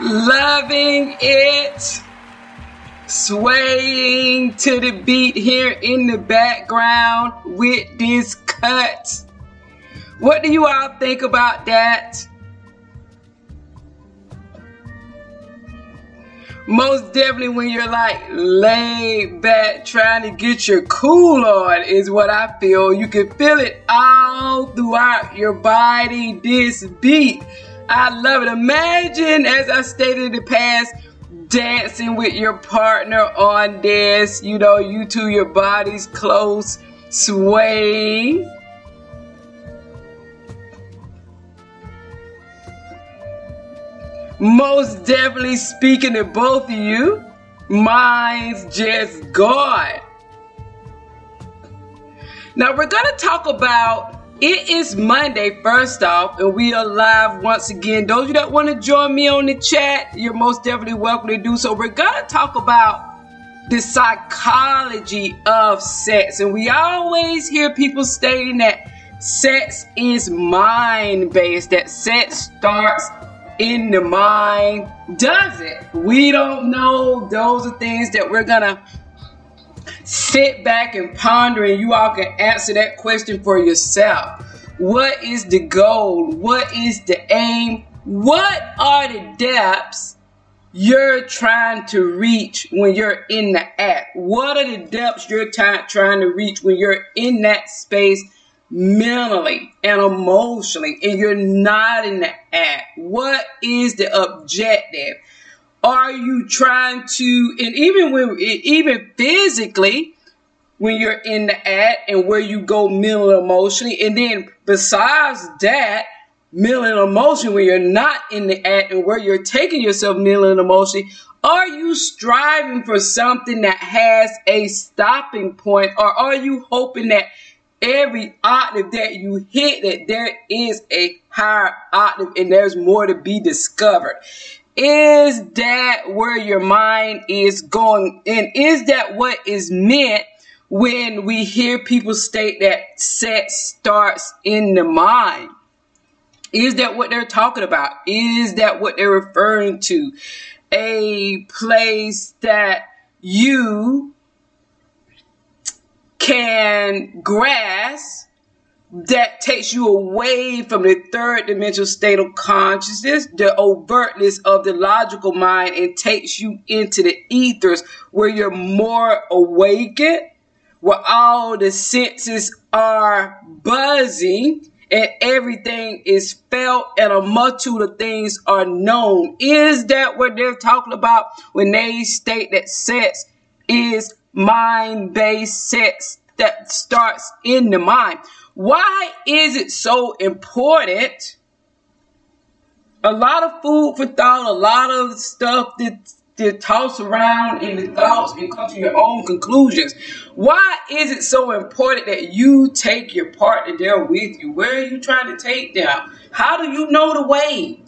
Loving it. Swaying to the beat here in the background with this cut. What do you all think about that? Most definitely when you're like laid back trying to get your cool on is what I feel. You can feel it all throughout your body, this beat. I love it. Imagine, as I stated in the past, dancing with your partner on this. You know, you two, your bodies close, sway. Most definitely speaking to both of you, mine's just God. Now we're gonna talk about it is Monday, first off, and we are live once again. Those of you that want to join me on the chat, you're most definitely welcome to do so. We're going to talk about the psychology of sex, and we always hear people stating that sex is mind based, that sex starts in the mind. Does it? We don't know. Those are things that we're going to sit back and ponder and you all can answer that question for yourself. What is the goal? What is the aim? What are the depths you're trying to reach when you're in the act? What are the depths you're t- trying to reach when you're in that space mentally and emotionally and you're not in the act? What is the objective? Are you trying to, and even when, even physically, when you're in the act and where you go mental emotionally, and then besides that, mental and emotionally, when you're not in the act and where you're taking yourself mental and emotionally, are you striving for something that has a stopping point, or are you hoping that every octave that you hit that there is a higher octave and there's more to be discovered? Is that where your mind is going? And is that what is meant when we hear people state that sex starts in the mind? Is that what they're talking about? Is that what they're referring to? A place that you can grasp that takes you away from the third dimensional state of consciousness, the overtness of the logical mind, and takes you into the ethers where you're more awakened, where all the senses are buzzing and everything is felt and a multitude of things are known. Is that what they're talking about when they state that sex is mind based sex that starts in the mind? Why is it so important? A lot of food for thought, a lot of stuff that to toss around in the thoughts and come to your own conclusions. Why is it so important that you take your partner there with you? Where are you trying to take them? How do you know the way?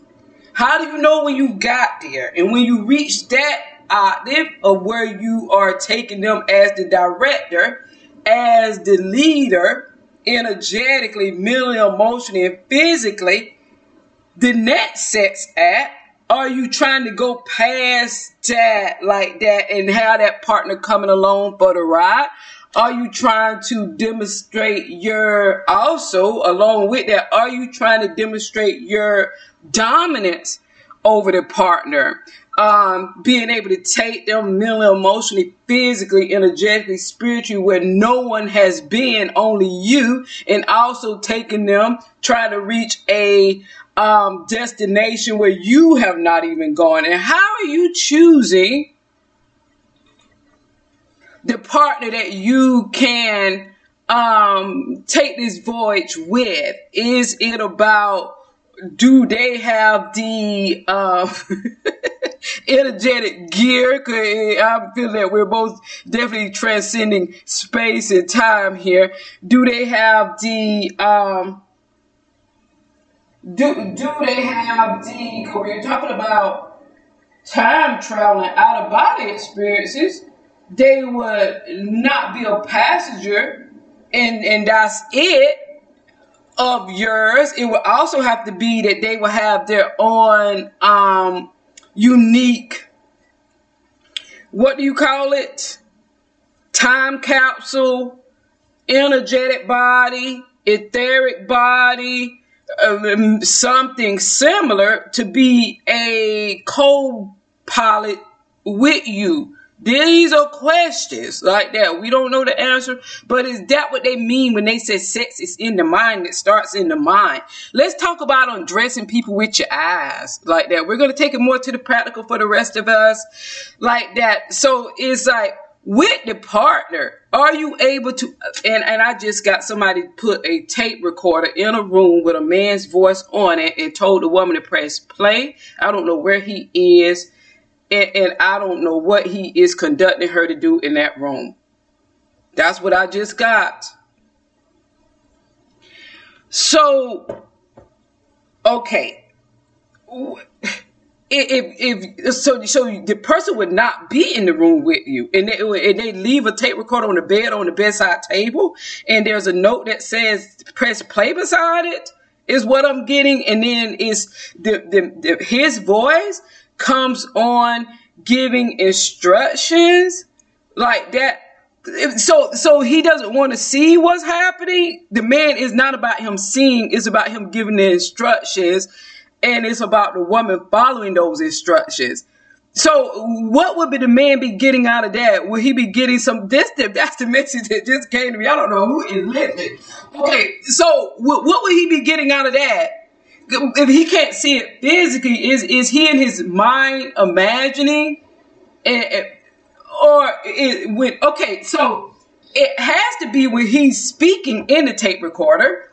How do you know when you got there? And when you reach that octave of where you are taking them as the director, as the leader, energetically, mentally, emotionally, and physically, the next sets at are you trying to go past that like that and have that partner coming along for the ride? Are you trying to demonstrate your also along with that? Are you trying to demonstrate your dominance over the partner? Um, being able to take them mentally, emotionally, physically, energetically, spiritually, where no one has been, only you, and also taking them, trying to reach a um, destination where you have not even gone? And how are you choosing the partner that you can um, take this voyage with? Is it about do they have the uh, energetic gear? I feel that we're both definitely transcending space and time here. Do they have the um, do do they have the we're talking about time traveling out of body experiences they would not be a passenger and and that's it of yours it would also have to be that they will have their own um unique what do you call it time capsule energetic body etheric body um, something similar to be a co-pilot with you. These are questions like that. We don't know the answer, but is that what they mean when they say sex is in the mind? It starts in the mind. Let's talk about undressing people with your eyes like that. We're going to take it more to the practical for the rest of us like that. So it's like, with the partner, are you able to? And, and I just got somebody put a tape recorder in a room with a man's voice on it and told the woman to press play. I don't know where he is, and, and I don't know what he is conducting her to do in that room. That's what I just got. So, okay if, if so so the person would not be in the room with you and they, and they leave a tape recorder on the bed on the bedside table and there's a note that says press play beside it is what i'm getting and then is the, the, the his voice comes on giving instructions like that so so he doesn't want to see what's happening the man is not about him seeing it's about him giving the instructions and it's about the woman following those instructions. So, what would be the man be getting out of that? Will he be getting some? This, that's the message that just came to me. I don't know who is listening. Okay, so what, what would he be getting out of that? If he can't see it physically, is is he in his mind imagining, and, or it, when? Okay, so it has to be when he's speaking in the tape recorder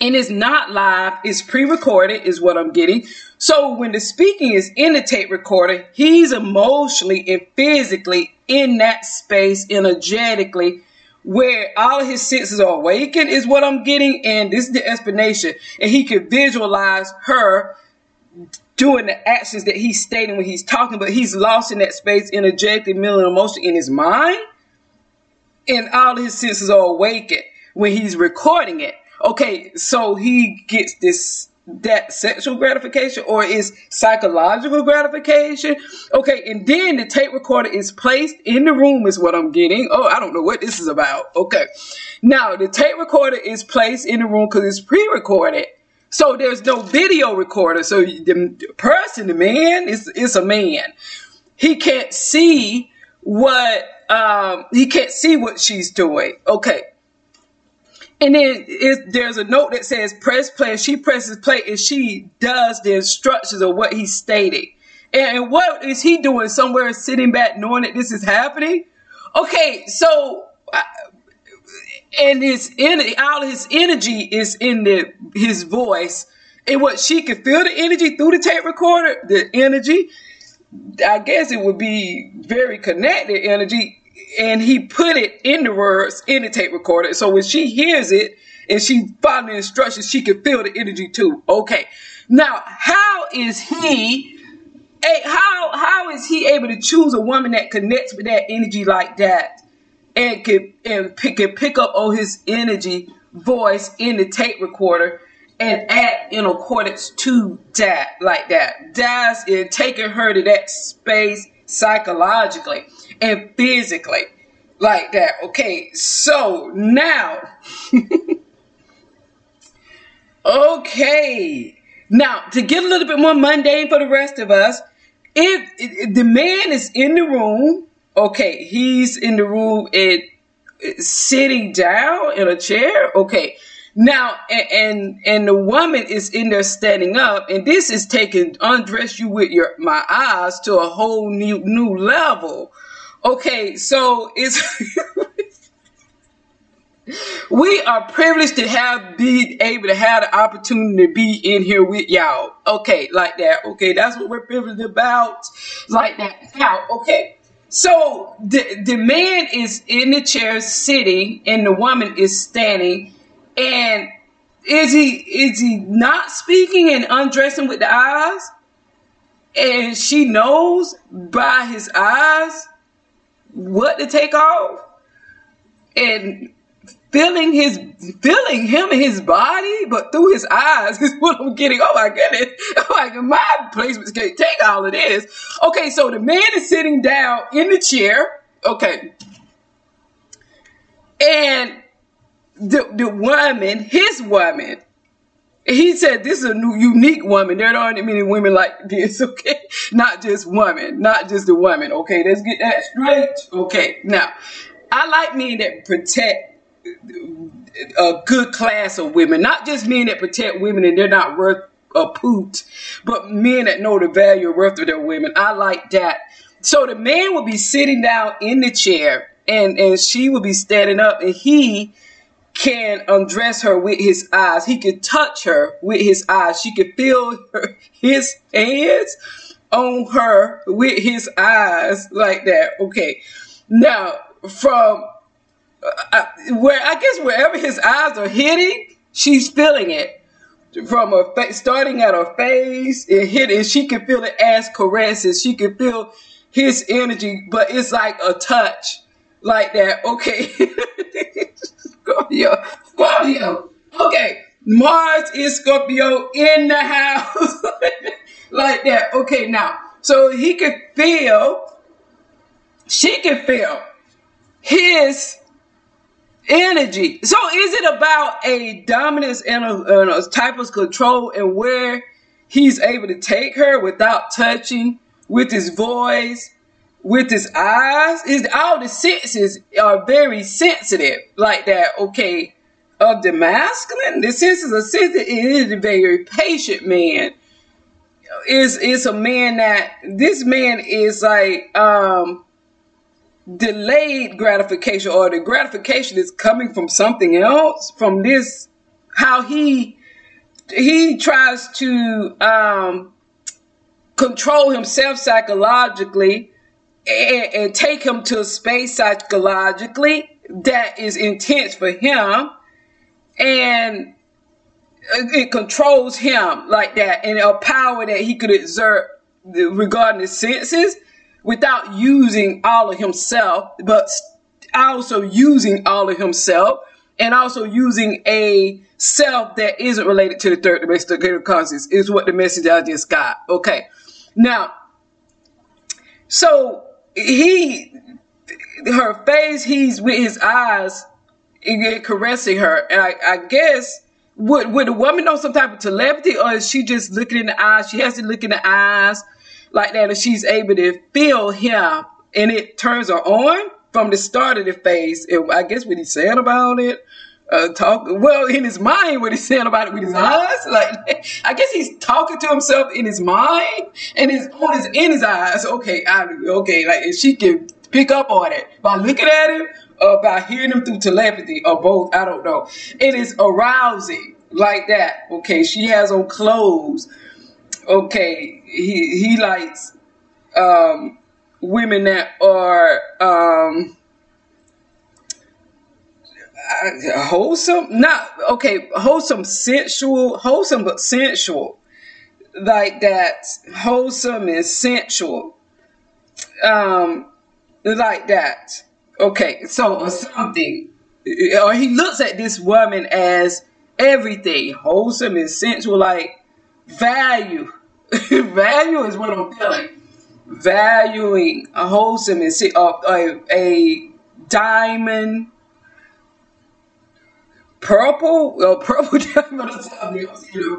and it's not live, it's pre-recorded is what I'm getting. So when the speaking is in the tape recorder, he's emotionally and physically in that space energetically where all of his senses are. Awakened is what I'm getting and this is the explanation. And he can visualize her doing the actions that he's stating when he's talking but he's lost in that space energetically mental emotion in his mind. And all of his senses are awakened when he's recording it. Okay, so he gets this that sexual gratification or is psychological gratification. Okay, and then the tape recorder is placed in the room is what I'm getting. Oh, I don't know what this is about. Okay. Now the tape recorder is placed in the room because it's pre-recorded. So there's no video recorder. So the person, the man, is is a man. He can't see what um, he can't see what she's doing. Okay. And then it, there's a note that says press play. And she presses play and she does the instructions of what he stated. And, what is he doing somewhere sitting back knowing that this is happening? Okay, so and his energy, all his energy is in the his voice, and what she could feel the energy through the tape recorder, the energy. I guess it would be very connected energy, and he put it in the words in the tape recorder. So when she hears it and she follows the instructions, she can feel the energy too. Okay, now how is he? How how is he able to choose a woman that connects with that energy like that? and can and pick, can pick up on his energy voice in the tape recorder and act in accordance to that like that. That's it taking her to that space psychologically and physically like that. Okay, so now okay. Now to get a little bit more mundane for the rest of us, if, if the man is in the room Okay, he's in the room and sitting down in a chair. Okay. Now, and, and, and the woman is in there standing up, and this is taking undress you with your my eyes to a whole new new level. Okay, so it's we are privileged to have be able to have the opportunity to be in here with y'all. Okay, like that. Okay, that's what we're privileged about. Like that. Now, okay. So the the man is in the chair sitting, and the woman is standing. And is he is he not speaking and undressing with the eyes? And she knows by his eyes what to take off. And feeling his feeling him in his body, but through his eyes is what I'm getting. Oh my goodness. Like my placements can't take all of this. Okay, so the man is sitting down in the chair. Okay. And the the woman, his woman, he said this is a new unique woman. There aren't many women like this, okay? Not just women, not just a woman. Okay, let's get that straight. Okay, now I like men that protect a good class of women, not just men that protect women and they're not worth a poot, but men that know the value and worth of their women. I like that. So the man will be sitting down in the chair and, and she will be standing up and he can undress her with his eyes. He can touch her with his eyes. She can feel her, his hands on her with his eyes like that. Okay. Now, from uh, where I guess wherever his eyes are hitting, she's feeling it from her face, starting at her face and hitting. She can feel the ass caresses. She can feel his energy, but it's like a touch, like that. Okay, Scorpio, Scorpio. Okay, Mars is Scorpio in the house, like that. Okay, now so he can feel. She can feel his energy. So is it about a dominance and a, and a, type of control and where he's able to take her without touching, with his voice, with his eyes? Is all the senses are very sensitive like that? Okay, of the masculine, the senses are sensitive. It is a very patient man. Is is a man that this man is like um delayed gratification or the gratification is coming from something else from this how he he tries to um, control himself psychologically and, and take him to a space psychologically that is intense for him and it controls him like that and a power that he could exert regarding his senses without using all of himself, but also using all of himself and also using a self that isn't related to the third domesticated conscious is what the message I just got. Okay. Now, so he, her face, he's with his eyes caressing her. And I, I guess, would, would a woman know some type of telepathy or is she just looking in the eyes? She has to look in the eyes like that and she's able to feel him and it turns her on from the start of the phase. I guess what he's saying about it. Uh, talk well in his mind what he's saying about it with his eyes. Like I guess he's talking to himself in his mind and his on his in his eyes. Okay, I, okay, like if she can pick up on it by looking at him or by hearing him through telepathy or both. I don't know. It is arousing like that. Okay, she has on clothes. Okay, he he likes um, women that are um, uh, wholesome, not okay, wholesome, sensual, wholesome but sensual, like that, wholesome and sensual, um, like that. Okay, so something, or he looks at this woman as everything, wholesome and sensual, like value. value is what I'm feeling. Valuing a wholesome and a, a, a diamond purple, well, purple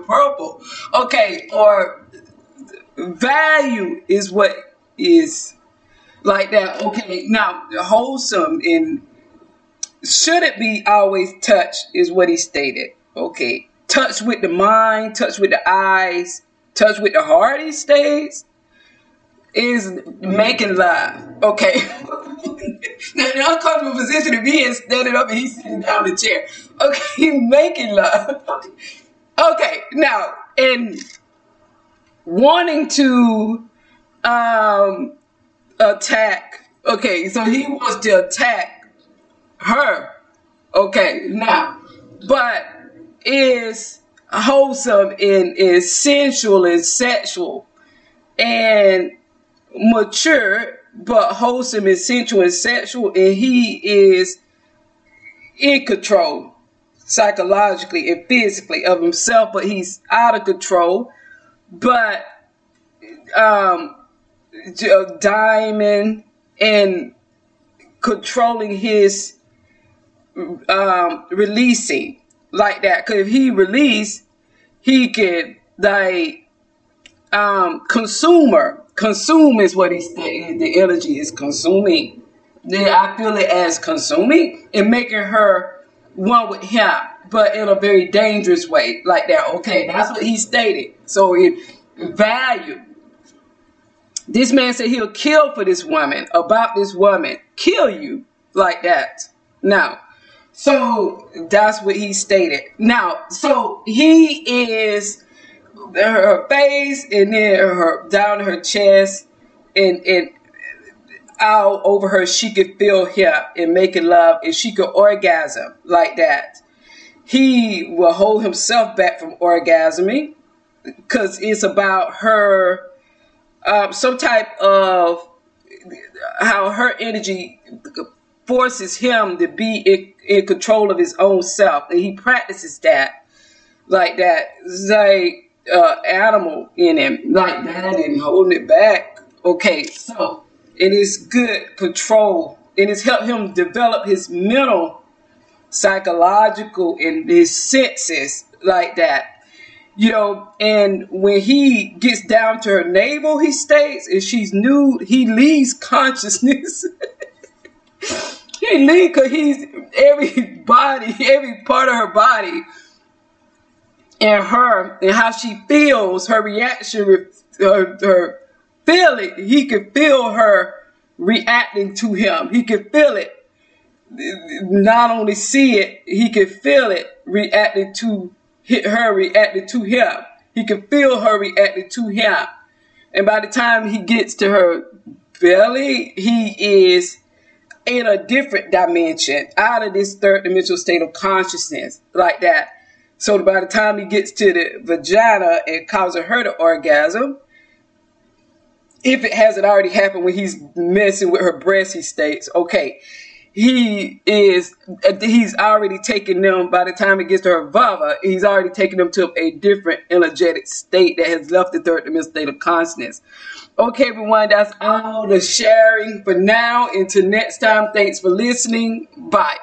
purple. Okay, or value is what is like that. Okay, now wholesome and should it be always touch is what he stated. Okay, touch with the mind, touch with the eyes, touch with the heart. He states is making love. Okay. now, the uncomfortable position to be in standing up and he's sitting down in the chair. Okay, making love. Okay, now, in wanting to um, attack, okay, so he wants to attack her. Okay, now, but is wholesome and is sensual and sexual and mature but wholesome and sensual and sexual and he is in control psychologically and physically of himself but he's out of control but um diamond and controlling his um releasing like that because if he release he could like um consumer Consume is what he's saying. The energy is consuming. Then I feel it as consuming and making her one with him, but in a very dangerous way, like that. Okay, that's what he stated. So in value, this man said he'll kill for this woman, about this woman, kill you like that. Now, so that's what he stated. Now, so he is her face and then her down her chest and and out over her she could feel him and making love and she could orgasm like that he will hold himself back from orgasming because it's about her um, some type of how her energy forces him to be in, in control of his own self and he practices that like that like uh, animal in him like that and holding it back. Okay, so it is good control. and it's helped him develop his mental, psychological, and his senses like that. You know, and when he gets down to her navel, he states, and she's nude, he leaves consciousness. he leaves because he's every body, every part of her body and her and how she feels, her reaction, her, her feeling. He could feel her reacting to him. He could feel it. Not only see it, he could feel it reacting to her reacting to him. He could feel her reacting to him. And by the time he gets to her belly, he is in a different dimension, out of this third dimensional state of consciousness, like that. So by the time he gets to the vagina, it causes her to orgasm. If it hasn't already happened when he's messing with her breast, he states, okay, he is, he's already taken them, by the time it gets to her vulva, he's already taken them to a different energetic state that has left the third dimensional state of consciousness. Okay, everyone, that's all the sharing for now. Until next time, thanks for listening. Bye.